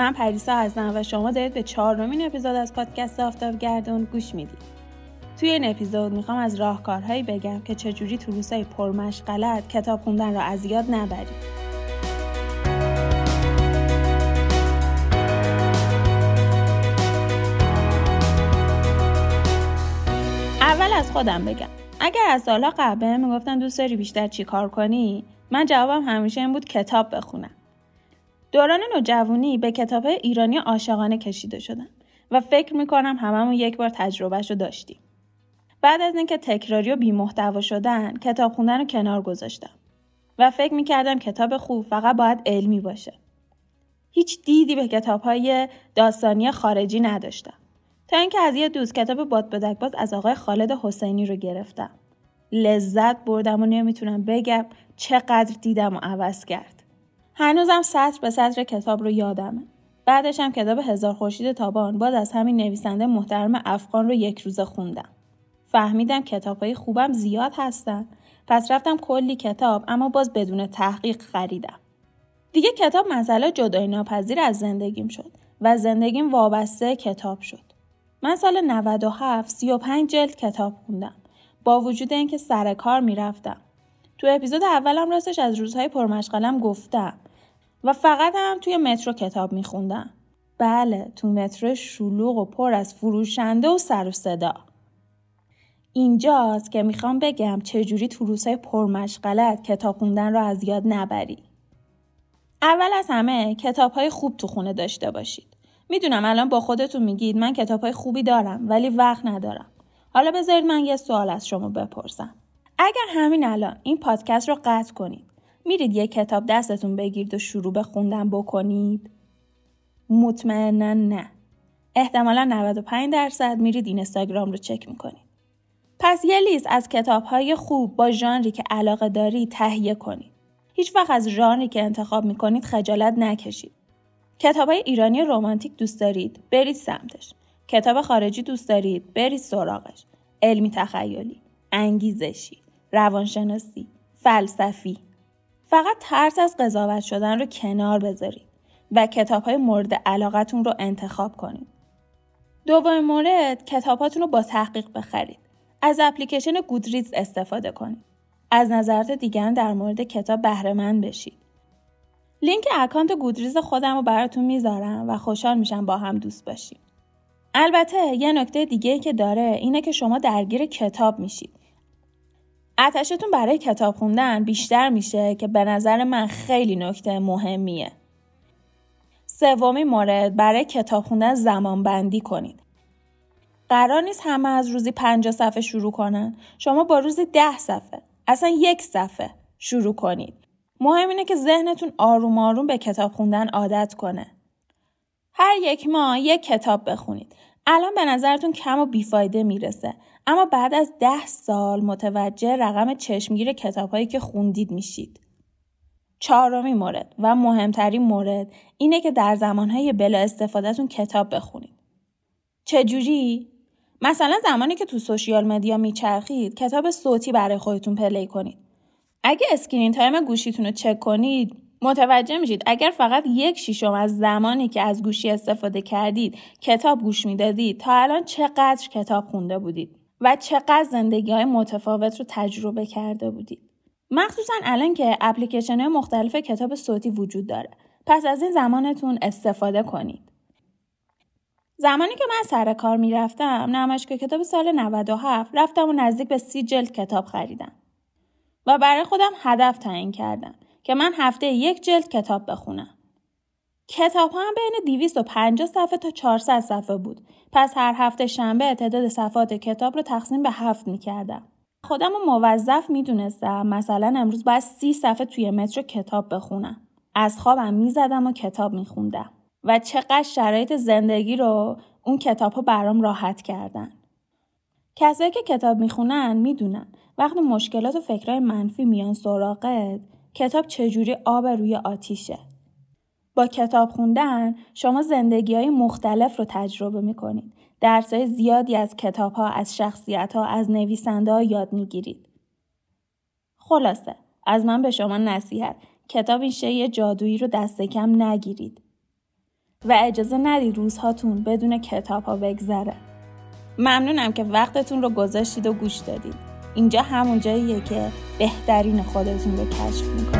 من پریسا هستم و شما دارید به چهارمین اپیزود از پادکست آفتاب گردون گوش می‌دید. توی این اپیزود می‌خوام از راهکارهایی بگم که چجوری تو روزهای پرمشغلت کتاب خوندن را از یاد نبرید. اول از خودم بگم اگر از سالها قبل می‌گفتن دوست داری بیشتر چی کار کنی من جوابم همیشه این بود کتاب بخونم دوران نوجوانی به کتاب ایرانی عاشقانه کشیده شدم و فکر می‌کنم هممون یک بار تجربهش رو داشتیم. بعد از اینکه تکراری و بیمحتوا شدن کتاب خوندن رو کنار گذاشتم و فکر می‌کردم کتاب خوب فقط باید علمی باشه. هیچ دیدی به کتاب های داستانی خارجی نداشتم. تا اینکه از یه دوست کتاب باد باز از آقای خالد حسینی رو گرفتم. لذت بردم و نمی‌تونم بگم چقدر دیدم و عوض کرد. هنوزم سطر به سطر کتاب رو یادمه. بعدش هم کتاب هزار خورشید تابان باز از همین نویسنده محترم افغان رو یک روزه خوندم. فهمیدم کتابهای خوبم زیاد هستن. پس رفتم کلی کتاب اما باز بدون تحقیق خریدم. دیگه کتاب مسئله جدای ناپذیر از زندگیم شد و زندگیم وابسته کتاب شد. من سال 97 35 جلد کتاب خوندم. با وجود اینکه سر کار می‌رفتم. تو اپیزود اولم راستش از روزهای پرمشغلم گفتم و فقط هم توی مترو کتاب میخوندم. بله تو مترو شلوغ و پر از فروشنده و سر و صدا. اینجاست که می‌خوام بگم چجوری تو روزهای پرمشغلت کتاب خوندن رو از یاد نبری. اول از همه کتاب های خوب تو خونه داشته باشید. می‌دونم الان با خودتون میگید من کتاب های خوبی دارم ولی وقت ندارم. حالا بذارید من یه سوال از شما بپرسم. اگر همین الان این پادکست رو قطع کنید میرید یه کتاب دستتون بگیرید و شروع به خوندن بکنید؟ مطمئنا نه. احتمالا 95 درصد میرید اینستاگرام رو چک می‌کنید. پس یه لیست از کتاب های خوب با ژانری که علاقه دارید تهیه کنید. هیچ وقت از ژانری که انتخاب می‌کنید خجالت نکشید. کتاب های ایرانی رمانتیک دوست دارید برید سمتش. کتاب خارجی دوست دارید برید سراغش. علمی تخیلی، انگیزشی، روانشناسی، فلسفی، فقط ترس از قضاوت شدن رو کنار بذارید و کتاب های مورد علاقتون رو انتخاب کنید. دومین مورد کتاباتون رو با تحقیق بخرید. از اپلیکیشن گودریز استفاده کنید. از نظرات دیگران در مورد کتاب بهره بشید. لینک اکانت گودریز خودم رو براتون می‌ذارم و خوشحال میشم با هم دوست باشیم. البته یه نکته دیگه که داره اینه که شما درگیر کتاب میشید. اتشتون برای کتاب خوندن بیشتر میشه که به نظر من خیلی نکته مهمیه. سومین مورد برای کتاب خوندن زمان بندی کنید. قرار نیست همه از روزی 50 صفحه شروع کنن. شما با روزی ده صفحه، اصلا یک صفحه شروع کنید. مهم اینه که ذهنتون آروم آروم به کتاب خوندن عادت کنه. هر یک ماه یک کتاب بخونید. الان به نظرتون کم و بیفایده می‌رسه اما بعد از ده سال متوجه رقم چشمگیر کتابهایی که خوندید میشید. چهارمین مورد و مهمترین مورد اینه که در زمانهای بلا استفادهتون کتاب بخونید. چجوری؟ مثلا زمانی که تو سوشیال مدیا میچرخید کتاب صوتی برای خودتون پلی کنید. اگه screen time گوشیتون رو چک کنید متوجه میشید اگر فقط یک شیشم از زمانی که از گوشی استفاده کردید کتاب گوش می‌دادید تا الان چقدر کتاب خونده بودید و چقدر زندگی های متفاوت رو تجربه کرده بودید. مخصوصا الان که اپلیکیشن های مختلف کتاب صوتی وجود داره. پس از این زمانتون استفاده کنید. زمانی که من سر کار می‌رفتم نمایشگاه کتاب سال 97 رفتم و نزدیک به سی جلد کتاب خریدم. و برای خودم هدف تعیین کردم که من هفته یک جلد کتاب بخونم. کتاب هم بین 250 صفحه تا 400 صفحه بود. پس هر هفته شنبه تعداد صفحات کتاب رو تقسیم به هفت می کردم. خودم رو موظف می دونستم مثلا امروز باید سی صفحه توی متر کتاب بخونم. از خوابم می زدم و کتاب می خوندم. و چقدر شرایط زندگی رو اون کتاب ها برام راحت کردن. کسایی که کتاب می‌خونن می‌دونن وقتی مشکلات و فکرهای منفی میان سراغت کتاب چجوری آب روی آتیشه با کتاب خوندن شما زندگی های مختلف رو تجربه می کنید. درس های زیادی از کتاب ها، از شخصیت ها، از نویسنده ها یاد می گیرید. خلاصه از من به شما نصیحت کتاب این شی جادویی رو دست کم نگیرید. و اجازه ندید روزهاتون بدون کتاب ها بگذره. ممنونم که وقتتون رو گذاشتید و گوش دادید. اینجا همون جاییه که بهترین خودتون رو کشف می‌کنید.